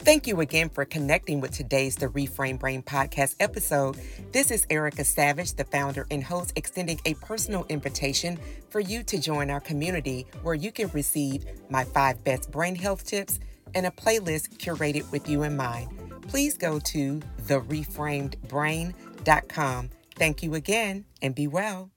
Thank you again for connecting with today's The Reframe Brain podcast episode. This is Erica Savage, the founder and host, extending a personal invitation for you to join our community where you can receive my five best brain health tips and a playlist curated with you in mind. Please go to thereframedbrain.com. Thank you again and be well.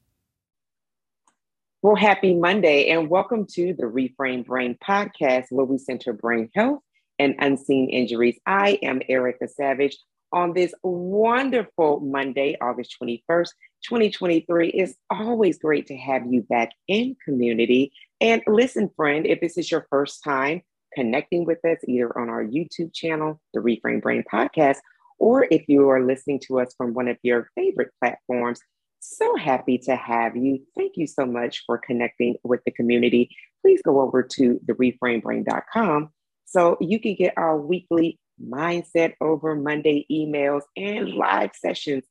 Well, happy Monday and welcome to the Reframe Brain podcast, where we center brain health and unseen injuries. I am Erica Savage on this wonderful Monday, August 21st, 2023. It's always great to have you back in community. And listen, friend, if this is your first time connecting with us, either on our YouTube channel, the Reframe Brain Podcast, or if you are listening to us from one of your favorite platforms, so happy to have you. Thank you so much for connecting with the community. Please go over to thereframebrain.com so you can get our weekly mindset over Monday emails and live sessions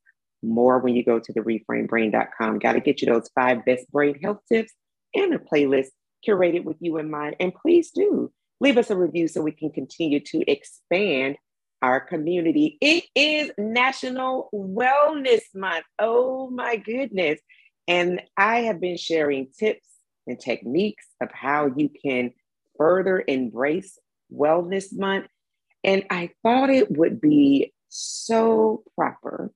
more when you go to the reframebrain.com. Got to get you those five best brain health tips and a playlist curated with you in mind. And please do leave us a review so we can continue to expand our community. It is National Wellness Month. Oh my goodness. And I have been sharing tips and techniques of how you can further embrace Wellness Month. And I thought it would be so proper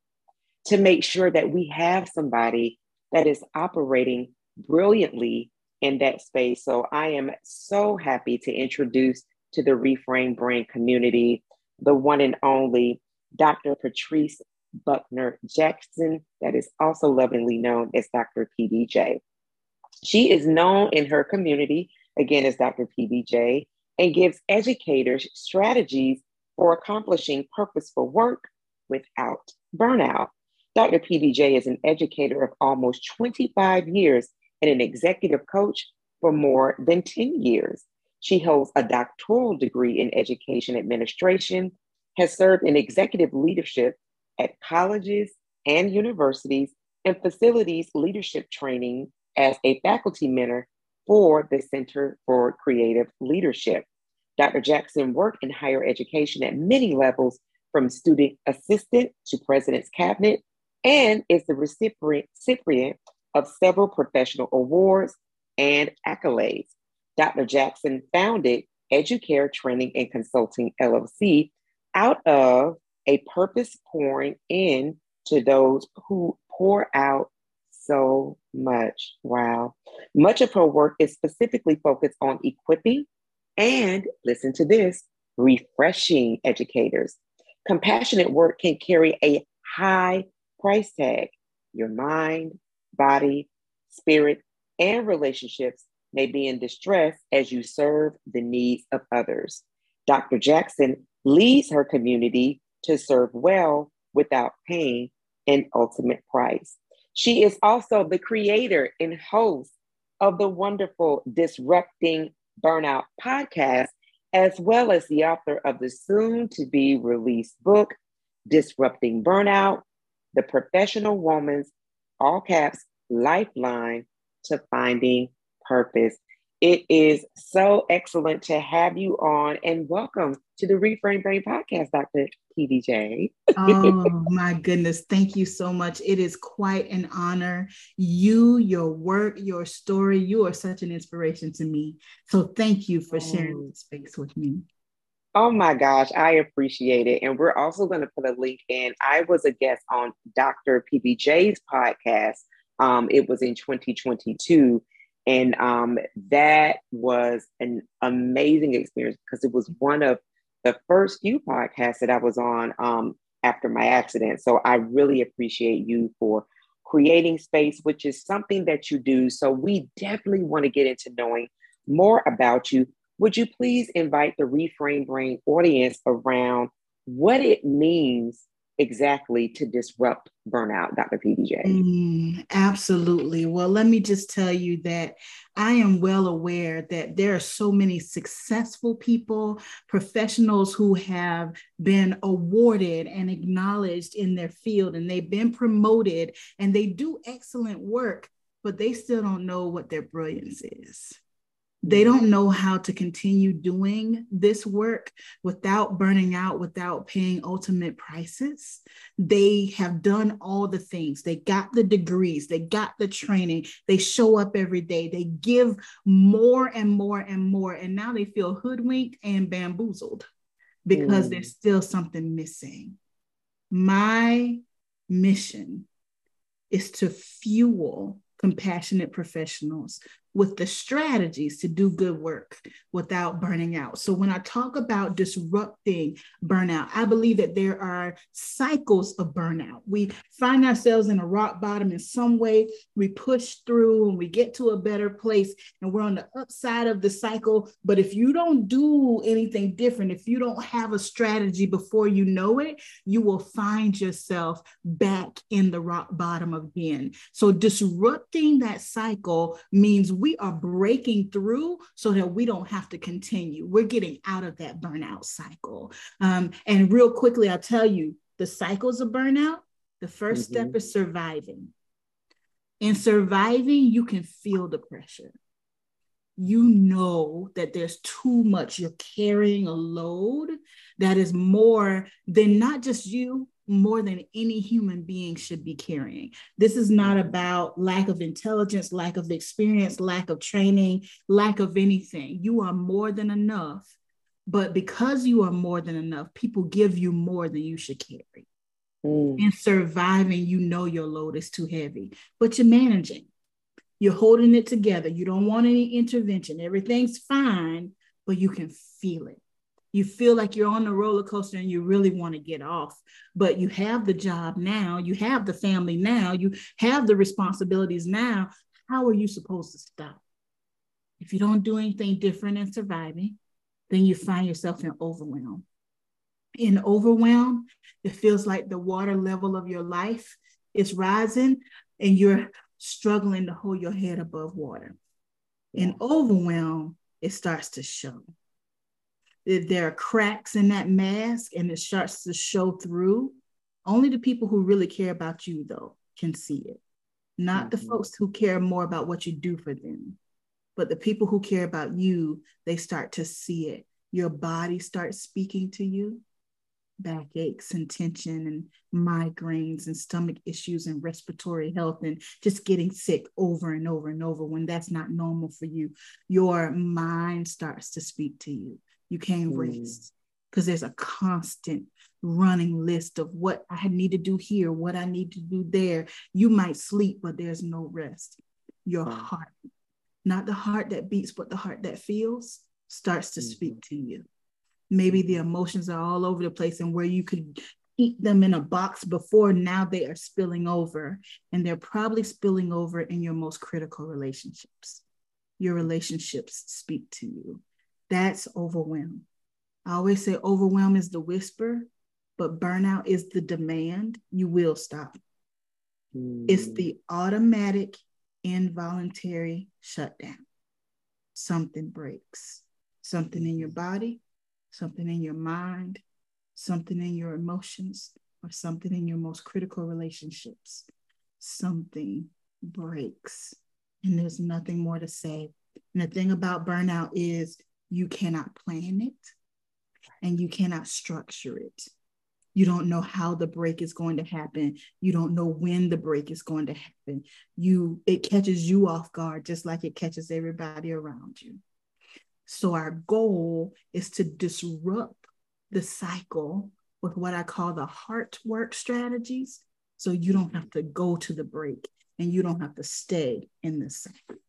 to make sure that we have somebody that is operating brilliantly in that space. So I am so happy to introduce to the Reframe Brain community the one and only Dr. Patrice Buckner Jackson, that is also lovingly known as Dr. PBJ. She is known in her community, again, as Dr. PBJ, and gives educators strategies for accomplishing purposeful work without burnout. Dr. PBJ is an educator of almost 25 years and an executive coach for more than 10 years. She holds a doctoral degree in education administration, has served in executive leadership at colleges and universities, and facilities leadership training as a faculty mentor for the Center for Creative Leadership. Dr. Jackson worked in higher education at many levels, from student assistant to president's cabinet, and is the recipient of several professional awards and accolades. Dr. Jackson founded Educare Training and Consulting LLC out of a purpose pouring in to those who pour out so much. Wow. Much of her work is specifically focused on equipping and, listen to this, refreshing educators. Compassionate work can carry a high price tag. Your mind, body, spirit, and relationships may be in distress as you serve the needs of others. Dr. Jackson leads her community to serve well without paying an ultimate price. She is also the creator and host of the wonderful Disrupting Burnout podcast, as well as the author of the soon to be released book, Disrupting Burnout The Professional Woman's, all caps, lifeline to finding purpose. It is so excellent to have you on and welcome to the Reframe Brain podcast, Dr. PBJ. oh my goodness. Thank you so much. It is quite an honor. You, your work, your story, you are such an inspiration to me. So thank you for sharing oh. this space with me. Oh my gosh, I appreciate it. And we're also going to put a link in. I was a guest on Dr. PBJ's podcast. Um, it was in 2022 and um, that was an amazing experience because it was one of the first few podcasts that I was on um, after my accident. So I really appreciate you for creating space, which is something that you do. So we definitely want to get into knowing more about you. Would you please invite the Reframe Brain audience around what it means exactly to disrupt burnout, Dr. PBJ? Mm, absolutely. Well, let me just tell you that I am well aware that there are so many successful people, professionals who have been awarded and acknowledged in their field, and they've been promoted and they do excellent work, but they still don't know what their brilliance is They don't know how to continue doing this work without burning out, without paying ultimate prices. They have done all the things. They got the degrees, they got the training, they show up every day, they give more and more and more. And now they feel hoodwinked and bamboozled because mm. there's still something missing. My mission is to fuel compassionate professionals with the strategies to do good work without burning out. So, when I talk about disrupting burnout, I believe that there are cycles of burnout. We find ourselves in a rock bottom in some way, we push through and we get to a better place, and we're on the upside of the cycle. But if you don't do anything different, if you don't have a strategy before you know it, you will find yourself back in the rock bottom again. So, disrupting that cycle means we are breaking through so that we don't have to continue. We're getting out of that burnout cycle. Um, and real quickly, I'll tell you the cycles of burnout. The 1st mm-hmm. step is surviving. In surviving, you can feel the pressure. You know that there's too much. You're carrying a load that is more than not just you, more than any human being should be carrying. This is not about lack of intelligence, lack of experience, lack of training, lack of anything. You are more than enough. But because you are more than enough, people give you more than you should carry. Mm. In surviving, you know your load is too heavy, but you're managing. You're holding it together. You don't want any intervention. Everything's fine, but you can feel it you feel like you're on the roller coaster and you really want to get off but you have the job now you have the family now you have the responsibilities now. How are you supposed to stop? If you don't do anything different in surviving then you find yourself in overwhelm. In overwhelm it feels like the water level of your life is rising and you're struggling to hold your head above water. In overwhelm it starts to show if there are cracks in that mask and it starts to show through, only the people who really care about you, though, can see it. Not mm-hmm. the folks who care more about what you do for them, but the people who care about you, they start to see it. Your body starts speaking to you backaches and tension and migraines and stomach issues and respiratory health and just getting sick over and over and over when that's not normal for you. Your mind starts to speak to you you can't mm. rest because there's a constant running list of what I need to do here, what I need to do there. You might sleep, but there's no rest. Your heart, not the heart that beats, but the heart that feels, starts to mm-hmm. speak to you. Maybe the emotions are all over the place, and where you could keep them in a box before, now they are spilling over, and they're probably spilling over in your most critical relationships. Your relationships speak to you. That's overwhelm. I always say overwhelm is the whisper, but burnout is the demand. You will stop. Mm. It's the automatic, involuntary shutdown. Something breaks, something in your body, something in your mind, something in your emotions, or something in your most critical relationships. Something breaks, and there's nothing more to say. And the thing about burnout is you cannot plan it and you cannot structure it. You don't know how the break is going to happen. You don't know when the break is going to happen. You it catches you off guard just like it catches everybody around you. So our goal is to disrupt the cycle with what I call the heart work strategies so you don't have to go to the break and you don't have to stay in the cycle.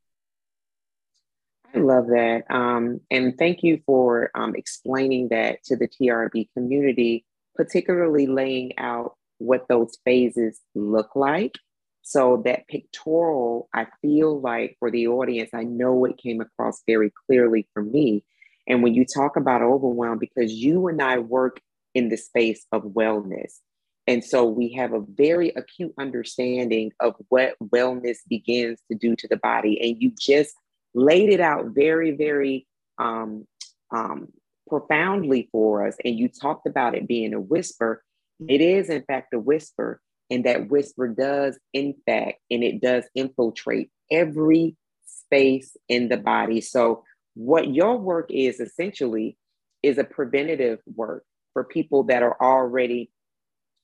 I love that. Um, and thank you for um, explaining that to the TRB community, particularly laying out what those phases look like. So that pictorial, I feel like for the audience, I know it came across very clearly for me. And when you talk about overwhelm, because you and I work in the space of wellness. And so we have a very acute understanding of what wellness begins to do to the body. And you just laid it out very, very um, um, profoundly for us. And you talked about it being a whisper. It is, in fact, a whisper. And that whisper does, in fact, and it does infiltrate every space in the body. So what your work is essentially is a preventative work for people that are already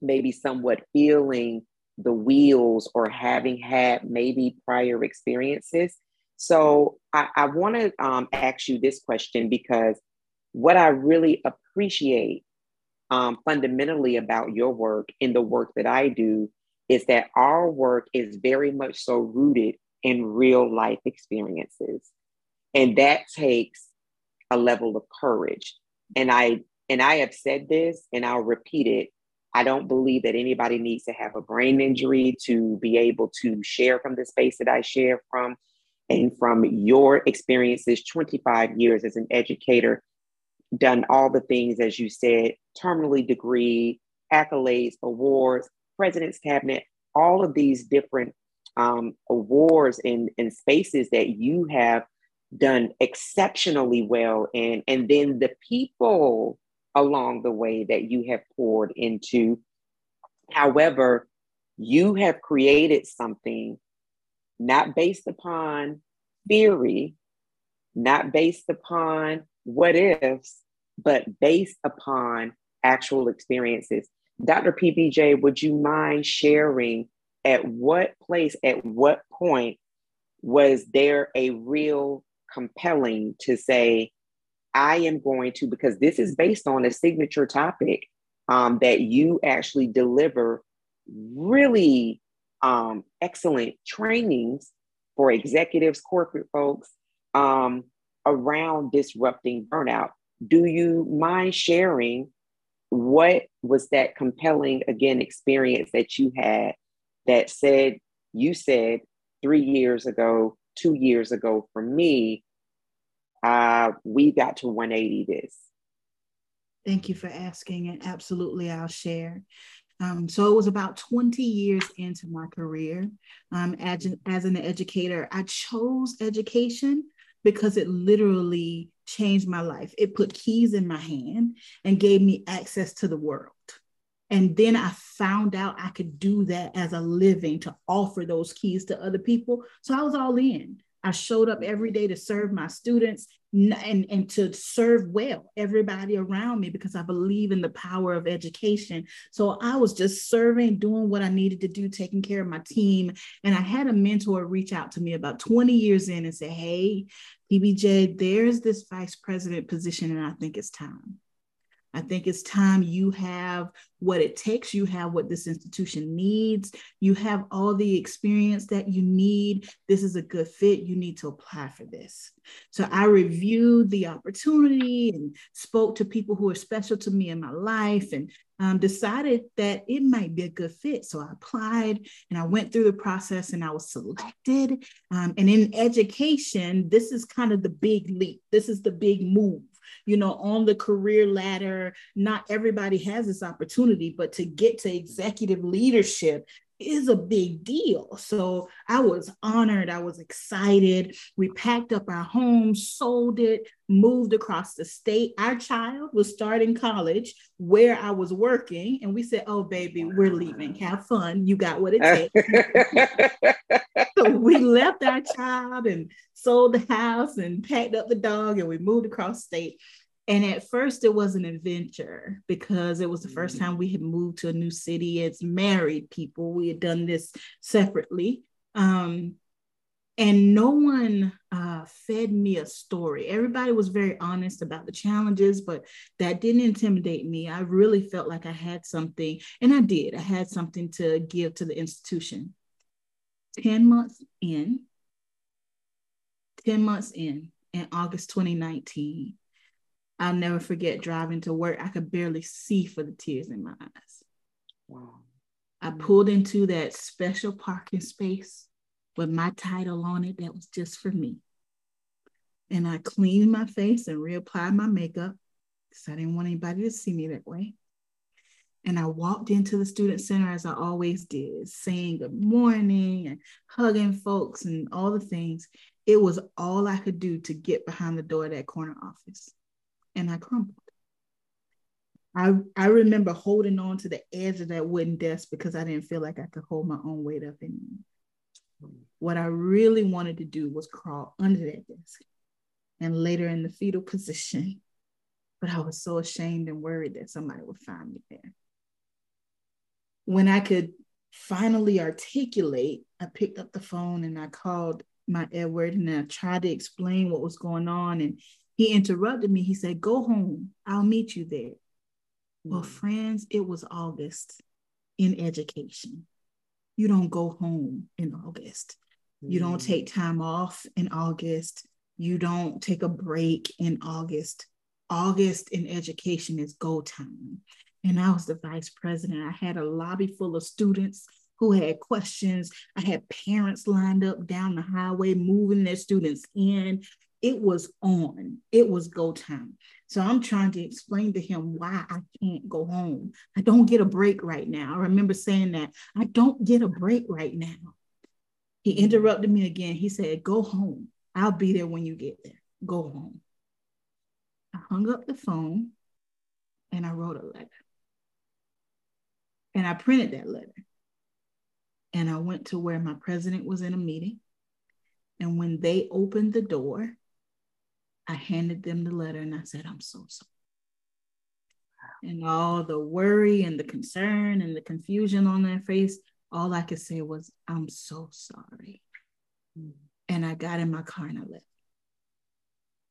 maybe somewhat feeling the wheels or having had maybe prior experiences. So I, I want to um, ask you this question because what I really appreciate um, fundamentally about your work and the work that I do is that our work is very much so rooted in real life experiences. And that takes a level of courage. And I and I have said this and I'll repeat it. I don't believe that anybody needs to have a brain injury to be able to share from the space that I share from and from your experiences 25 years as an educator done all the things as you said terminally degree accolades awards president's cabinet all of these different um, awards and, and spaces that you have done exceptionally well and and then the people along the way that you have poured into. However you have created something not based upon theory not based upon what ifs but based upon actual experiences. Dr PBJ would you mind sharing at what place at what point was there a real compelling to say, I am going to, because this is based on a signature topic um, that you actually deliver really um, excellent trainings for executives, corporate folks um, around disrupting burnout. Do you mind sharing what was that compelling, again, experience that you had that said, you said three years ago, two years ago for me, uh, we got to 180 this. Thank you for asking, and absolutely, I'll share. Um, so it was about 20 years into my career um, as, as an educator. I chose education because it literally changed my life. It put keys in my hand and gave me access to the world. And then I found out I could do that as a living to offer those keys to other people. So I was all in. I showed up every day to serve my students and, and to serve well everybody around me because I believe in the power of education. So I was just serving, doing what I needed to do, taking care of my team. And I had a mentor reach out to me about 20 years in and say, Hey, PBJ, there's this vice president position, and I think it's time. I think it's time you have what it takes. You have what this institution needs. You have all the experience that you need. This is a good fit. You need to apply for this. So I reviewed the opportunity and spoke to people who are special to me in my life and um, decided that it might be a good fit. So I applied and I went through the process and I was selected. Um, and in education, this is kind of the big leap. This is the big move you know, on the career ladder. Not everybody has this opportunity, but to get to executive leadership is a big deal. So I was honored. I was excited. We packed up our home, sold it, moved across the state. Our child was starting college where I was working. And we said, Oh, baby, we're leaving. Have fun. You got what it takes. we left our child and sold the house and packed up the dog and we moved across state. And at first, it was an adventure because it was the first time we had moved to a new city as married people. We had done this separately. Um, and no one uh, fed me a story. Everybody was very honest about the challenges, but that didn't intimidate me. I really felt like I had something, and I did. I had something to give to the institution. 10 months in, 10 months in, in August 2019, I'll never forget driving to work. I could barely see for the tears in my eyes. Wow. I pulled into that special parking space with my title on it that was just for me. And I cleaned my face and reapplied my makeup because I didn't want anybody to see me that way. And I walked into the student center as I always did, saying good morning and hugging folks and all the things. It was all I could do to get behind the door of that corner office and I crumbled. I, I remember holding on to the edge of that wooden desk because I didn't feel like I could hold my own weight up anymore. What I really wanted to do was crawl under that desk and later in the fetal position. But I was so ashamed and worried that somebody would find me there. When I could finally articulate, I picked up the phone and I called my Edward and I tried to explain what was going on. And he interrupted me. He said, Go home. I'll meet you there. Well, friends, it was August in education. You don't go home in August. You don't mm. take time off in August. You don't take a break in August. August in education is go time. And I was the vice president. I had a lobby full of students who had questions. I had parents lined up down the highway moving their students in. It was on, it was go time. So I'm trying to explain to him why I can't go home. I don't get a break right now. I remember saying that I don't get a break right now. He interrupted me again. He said, Go home. I'll be there when you get there. Go home. I hung up the phone and I wrote a letter. And I printed that letter. And I went to where my president was in a meeting. And when they opened the door, I handed them the letter and I said, I'm so sorry. And all the worry and the concern and the confusion on their face, all I could say was, I'm so sorry. Mm-hmm. And I got in my car and I left.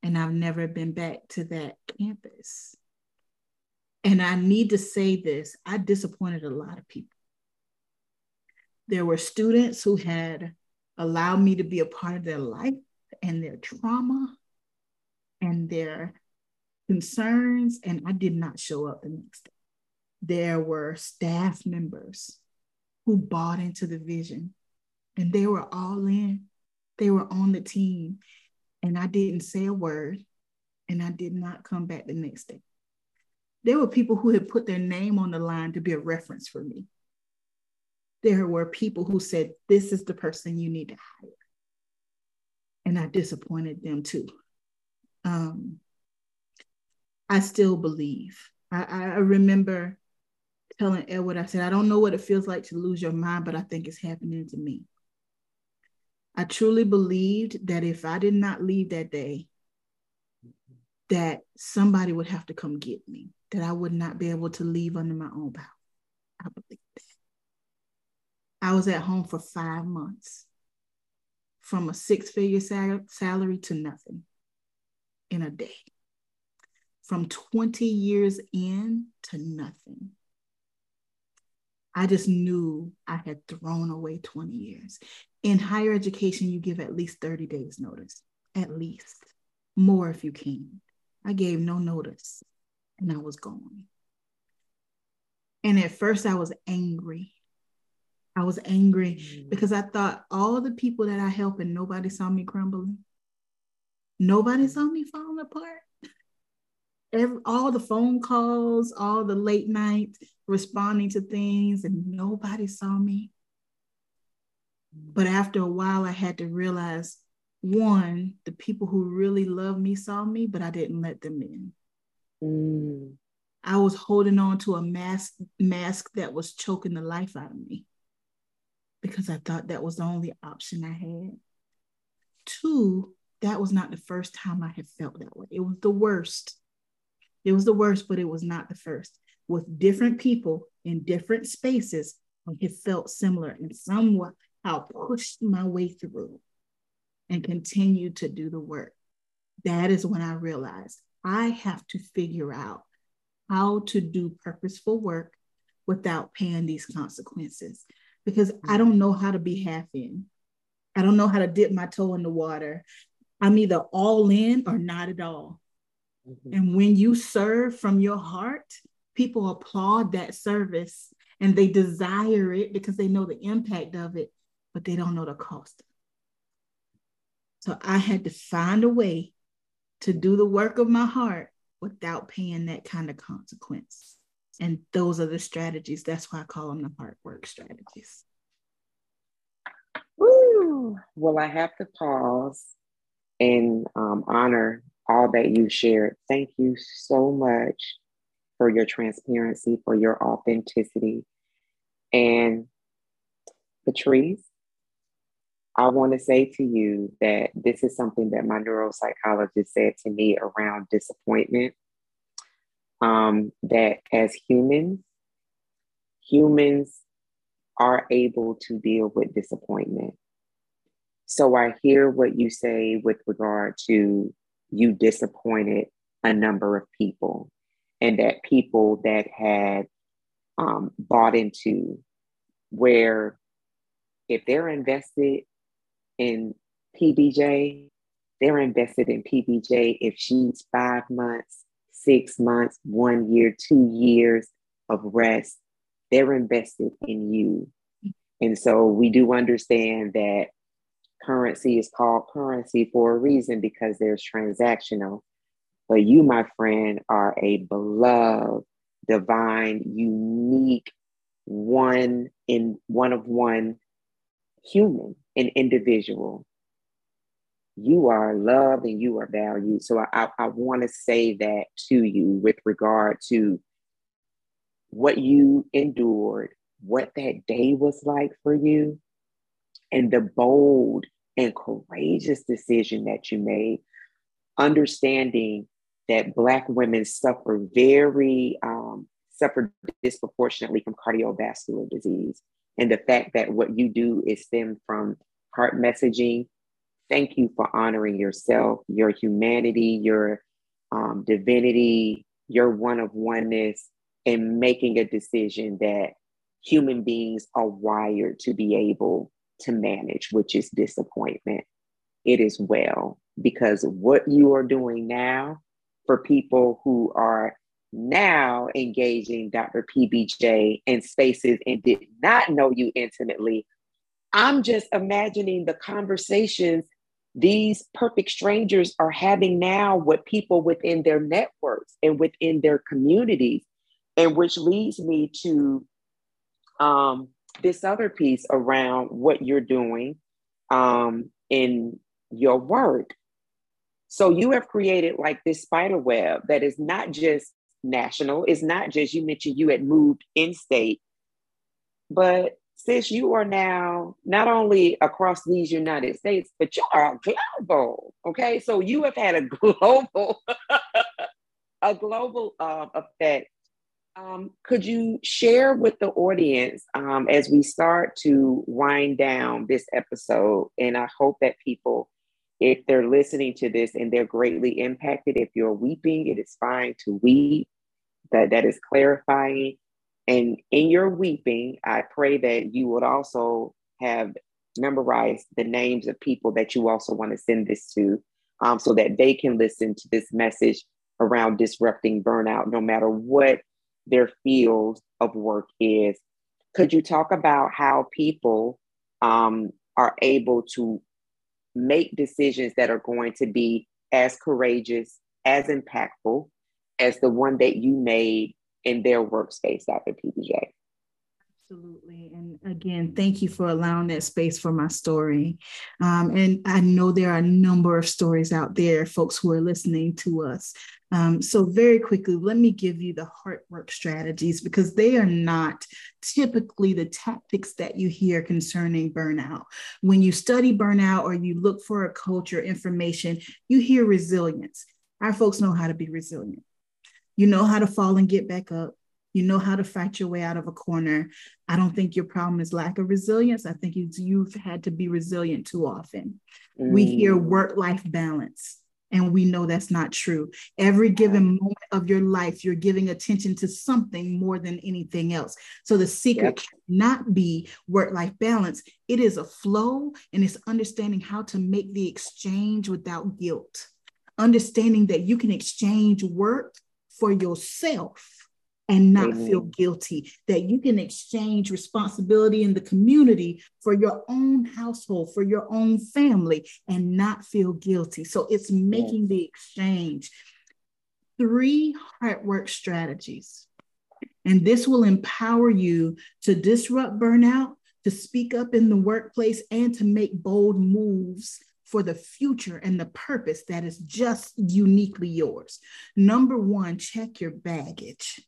And I've never been back to that campus. And I need to say this I disappointed a lot of people. There were students who had allowed me to be a part of their life and their trauma and their concerns, and I did not show up the next day. There were staff members who bought into the vision and they were all in, they were on the team. And I didn't say a word and I did not come back the next day. There were people who had put their name on the line to be a reference for me. There were people who said, This is the person you need to hire. And I disappointed them too. Um, I still believe. I, I remember telling Edward, I said, I don't know what it feels like to lose your mind, but I think it's happening to me. I truly believed that if I did not leave that day, that somebody would have to come get me that I would not be able to leave under my own power. I believe that. I was at home for five months, from a six figure sal- salary to nothing in a day, from 20 years in to nothing. I just knew I had thrown away 20 years. In higher education, you give at least 30 days notice, at least more if you can. I gave no notice and I was gone. And at first, I was angry. I was angry mm. because I thought all the people that I helped and nobody saw me crumbling. Nobody saw me falling apart. Every, all the phone calls, all the late nights responding to things, and nobody saw me. But after a while, I had to realize one, the people who really loved me saw me, but I didn't let them in. Mm. I was holding on to a mask mask that was choking the life out of me because I thought that was the only option I had. Two, that was not the first time I had felt that way. It was the worst. It was the worst, but it was not the first. With different people in different spaces, it felt similar and somewhat how pushed my way through and continued to do the work. That is when I realized I have to figure out how to do purposeful work without paying these consequences because I don't know how to be half in. I don't know how to dip my toe in the water. I'm either all in or not at all. Mm-hmm. And when you serve from your heart, people applaud that service and they desire it because they know the impact of it, but they don't know the cost. So I had to find a way to do the work of my heart without paying that kind of consequence. And those are the strategies. That's why I call them the heart work strategies. Woo. Well, I have to pause and um, honor all that you shared. Thank you so much for your transparency, for your authenticity. And Patrice, I want to say to you that this is something that my neuropsychologist said to me around disappointment. Um, that as humans, humans are able to deal with disappointment. So I hear what you say with regard to you disappointed a number of people, and that people that had um, bought into where if they're invested in PBJ, they're invested in PBJ if she's five months, six months, one year, two years of rest, they're invested in you. And so we do understand that currency is called currency for a reason because there's transactional. But you, my friend, are a beloved, divine, unique, one in one of one human, an individual. You are loved and you are valued. So I, I, I want to say that to you with regard to what you endured, what that day was like for you, and the bold and courageous decision that you made, understanding that Black women suffer very, um, suffer disproportionately from cardiovascular disease. And the fact that what you do is stem from heart messaging. Thank you for honoring yourself, your humanity, your um, divinity, your one of oneness, and making a decision that human beings are wired to be able to manage, which is disappointment. It is well, because what you are doing now for people who are now engaging Dr. PBJ in spaces and did not know you intimately, I'm just imagining the conversations these perfect strangers are having now with people within their networks and within their communities and which leads me to um, this other piece around what you're doing um, in your work. So you have created like this spider web that is not just national, it's not just you mentioned you had moved in state, but sis, you are now not only across these United States, but you are global. Okay, so you have had a global, a global uh, effect um, could you share with the audience um, as we start to wind down this episode? And I hope that people, if they're listening to this and they're greatly impacted, if you're weeping, it is fine to weep. That that is clarifying. And in your weeping, I pray that you would also have memorized the names of people that you also want to send this to, um, so that they can listen to this message around disrupting burnout, no matter what their field of work is. Could you talk about how people um, are able to make decisions that are going to be as courageous, as impactful as the one that you made in their workspace Dr. PBJ? Absolutely. And again, thank you for allowing that space for my story. Um, and I know there are a number of stories out there, folks who are listening to us. Um, so, very quickly, let me give you the heart work strategies because they are not typically the tactics that you hear concerning burnout. When you study burnout or you look for a coach or information, you hear resilience. Our folks know how to be resilient. You know how to fall and get back up you know how to fight your way out of a corner. I don't think your problem is lack of resilience. I think you've had to be resilient too often. Mm. We hear work life balance, and we know that's not true. Every given moment of your life, you're giving attention to something more than anything else. So the secret yep. cannot be work life balance. It is a flow, and it's understanding how to make the exchange without guilt, understanding that you can exchange work for yourself and not Amen. feel guilty, that you can exchange responsibility in the community for your own household, for your own family, and not feel guilty. So it's making yes. the exchange. Three heart work strategies. And this will empower you to disrupt burnout, to speak up in the workplace, and to make bold moves for the future and the purpose that is just uniquely yours. Number one, check your baggage.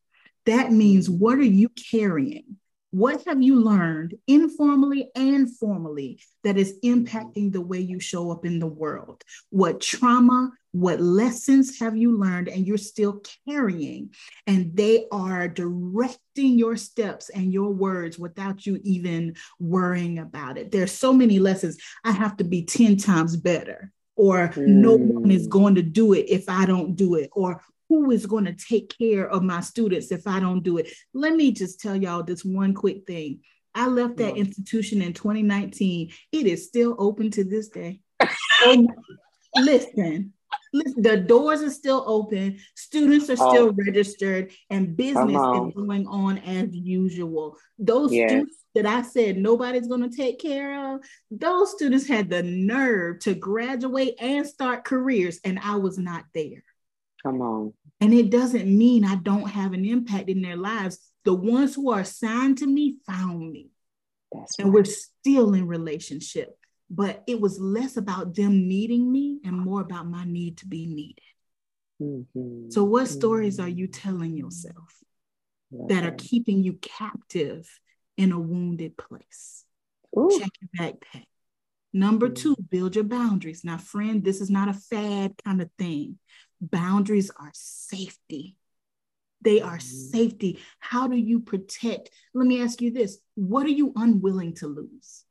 That means what are you carrying What have you learned informally and formally that is impacting the way you show up in the world? What trauma, what lessons have you learned and you're still carrying? And they are directing your steps and your words without you even worrying about it. There's so many lessons. I have to be 10 times better or mm. no one is mm. going to do it if I don't do it, or who is going to take care of my students if I don't do it? Let me just tell y'all this one quick thing. I left that institution in 2019. It is still open to this day. listen, listen, the doors are still open, students are still oh. registered, and business is going on as usual. Those yes. students that I said nobody's going to take care of, those students had the nerve to graduate and start careers, and I was not there. Come on. And it doesn't mean I don't have an impact in their lives. The ones who are assigned to me found me. That's and right. we're still in relationship. But it was less about them needing me and more about my need to be needed. Mm-hmm. So, what mm-hmm. stories are you telling yourself that are keeping you captive in a wounded place? Ooh. Check your backpack. Number mm-hmm. two, build your boundaries. Now, friend, this is not a fad kind of thing. Boundaries are safety. They are mm-hmm. safety. How do you protect? Let me ask you this what are you unwilling to lose?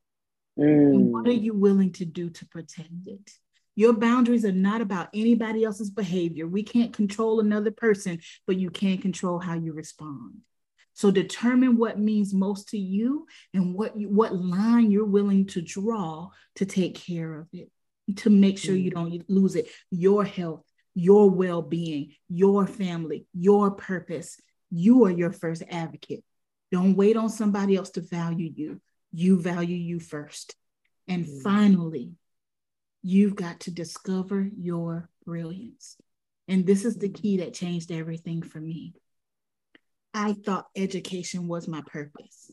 Mm. And what are mm. you willing to do to protect it? Your boundaries are not about anybody else's behavior. We can't control another person, but you can control how you respond. So determine what means most to you and what you, what line you're willing to draw to take care of it, to make sure you mm. don't lose it. Your health, your well being, your family, your purpose. You are your first advocate. Don't wait on somebody else to value you. You value you first. And mm. finally, you've got to discover your brilliance. And this is the mm. key that changed everything for me. I thought education was my purpose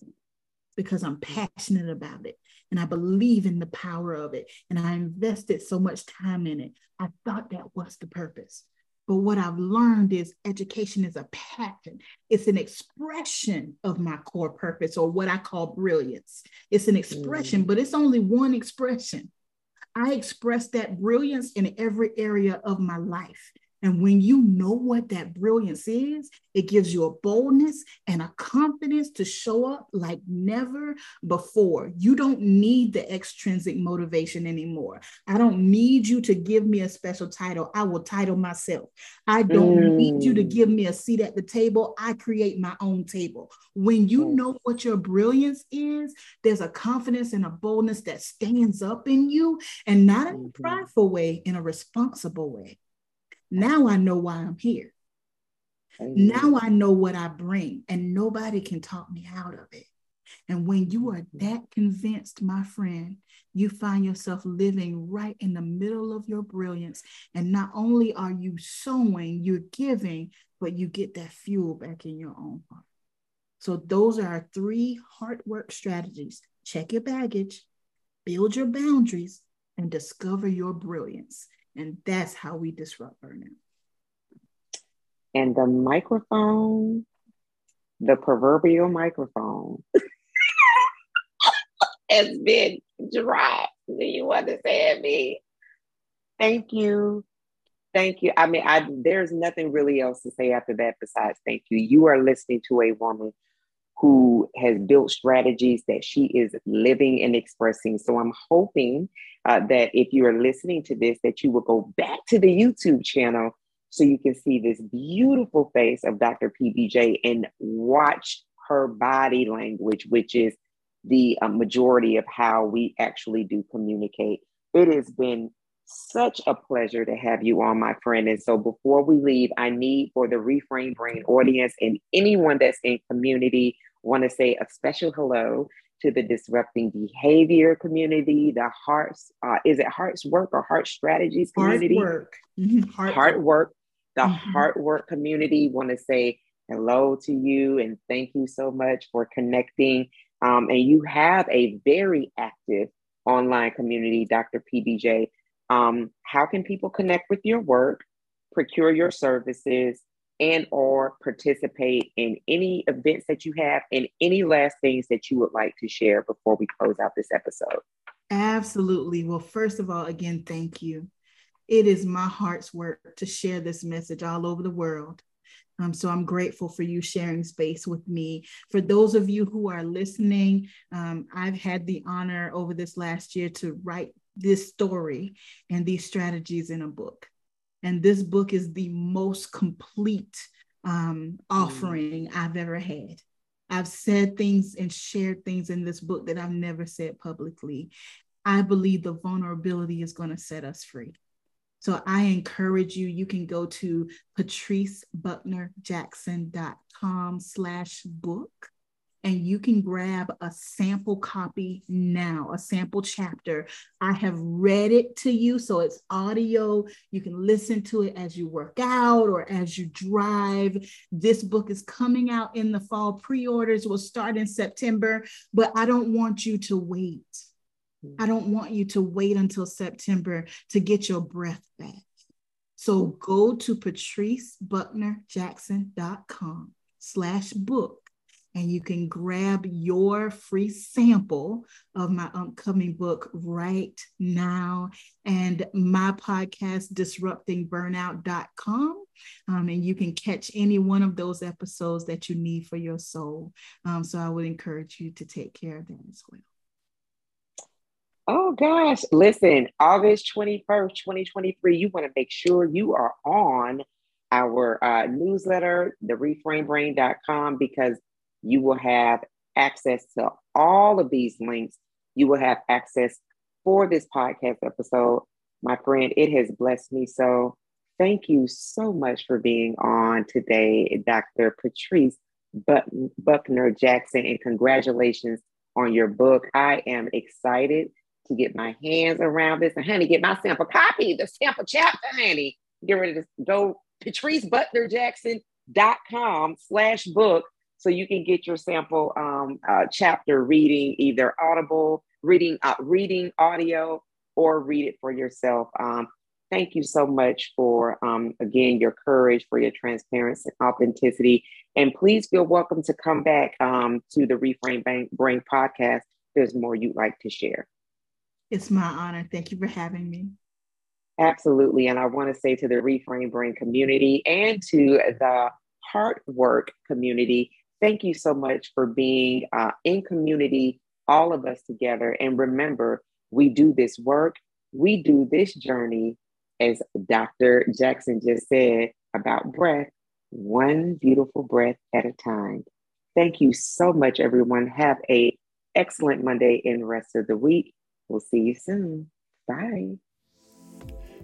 because I'm passionate about it and I believe in the power of it. And I invested so much time in it. I thought that was the purpose. But what I've learned is education is a passion. It's an expression of my core purpose or what I call brilliance. It's an expression, mm. but it's only one expression. I express that brilliance in every area of my life. And when you know what that brilliance is, it gives you a boldness and a confidence to show up like never before. You don't need the extrinsic motivation anymore. I don't need you to give me a special title. I will title myself. I don't mm. need you to mm. give me a seat at the table. I create my own table. When you know what your brilliance is, there's a confidence and a boldness that stands up in you and not in a mm-hmm. prideful way, in a responsible way. Now I know why I'm here. Amen. Now I know what I bring, and nobody can talk me out of it. And when you are mm. that convinced, my friend, you find yourself living right in the middle of your brilliance. And not only are you sowing, you're giving, but you get that fuel back in your own heart. So, those are our three heart work strategies check your baggage, build your boundaries, and discover your brilliance. And that's how we disrupt burnout. And the microphone, the proverbial microphone, has been dropped. Do you understand me? Thank you. Thank you. I mean, I there's nothing really else to say after that besides thank you. You are listening to a woman who has built strategies that she is living and expressing. So I'm hoping uh, that if you are listening to this, that you will go back to the YouTube channel so you can see this beautiful face of Dr. PBJ and watch her body language, which is the uh, majority of how we actually do communicate. It has been such a pleasure to have you on, my friend. And so before we leave, I need for the Reframe Brain audience and anyone that's in community want to say a special hello to the disrupting behavior community, the hearts, uh, is it hearts work or heart strategies community? Heart work. Mm-hmm. Heart, heart, work. The mm-hmm. heart work community want to say hello to you and thank you so much for connecting. Um, and you have a very active online community, Dr. PBJ. Um, how can people connect with your work, procure your services, and or participate in any events that you have and any last things that you would like to share before we close out this episode. Absolutely. Well, first of all, again, thank you. It is my heart's work to share this message all over the world. Um, so I'm grateful for you sharing space with me. For those of you who are listening, um, I've had the honor over this last year to write this story and these strategies in a book. And this book is the most complete um, offering mm. I've ever had. I've said things and shared things in this book that I've never said publicly. I believe the vulnerability is going to set us free. So I encourage you, you can go to patricebucknerjackson.com slash book and you can grab a sample copy now, a sample chapter. I have read it to you, so it's audio. You can listen to it as you work out or as you drive. This book is coming out in the fall. Pre orders will start in September, but I don't want you to wait. I don't want you to wait until September to get your breath back. So go to patricebucknerjackson.com slash book and you can grab your free sample of my upcoming book right now. And my podcast disruptingburnout.com um, and you can catch any one of those episodes that you need for your soul. Um, so i would encourage you to take care of that as well. Oh gosh, listen, August 21st, 2023, you want to make sure you are on our uh, newsletter, the reframebrain.com, because you will have access to all of these links. You will have access for this podcast episode. My friend, it has blessed me so. Thank you so much for being on today, Dr. Patrice Buckner Jackson, and congratulations on your book. I am excited to get my hands around this and honey, get my sample copy, the sample chapter, honey. Get ready to go patricebucknerjackson.com slash book so you can get your sample um, uh, chapter reading either audible reading uh, reading audio or read it for yourself um, thank you so much for um, again your courage for your transparency and authenticity and please feel welcome to come back um, to the reframe Bank brain podcast there's more you'd like to share it's my honor. Thank you for having me. Absolutely. And I want to say to the Reframe Brain community and to the Heart Work community, thank you so much for being uh, in community, all of us together. And remember, we do this work, we do this journey, as Dr. Jackson just said about breath, one beautiful breath at a time. Thank you so much, everyone. Have a excellent Monday and rest of the week. We'll see you soon. Bye.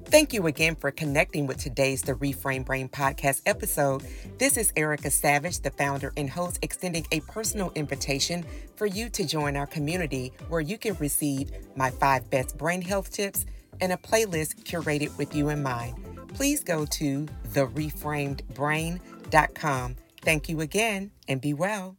Thank you again for connecting with today's The Reframe Brain podcast episode. This is Erica Savage, the founder and host, extending a personal invitation for you to join our community where you can receive my five best brain health tips and a playlist curated with you in mind. Please go to thereframedbrain.com. Thank you again and be well.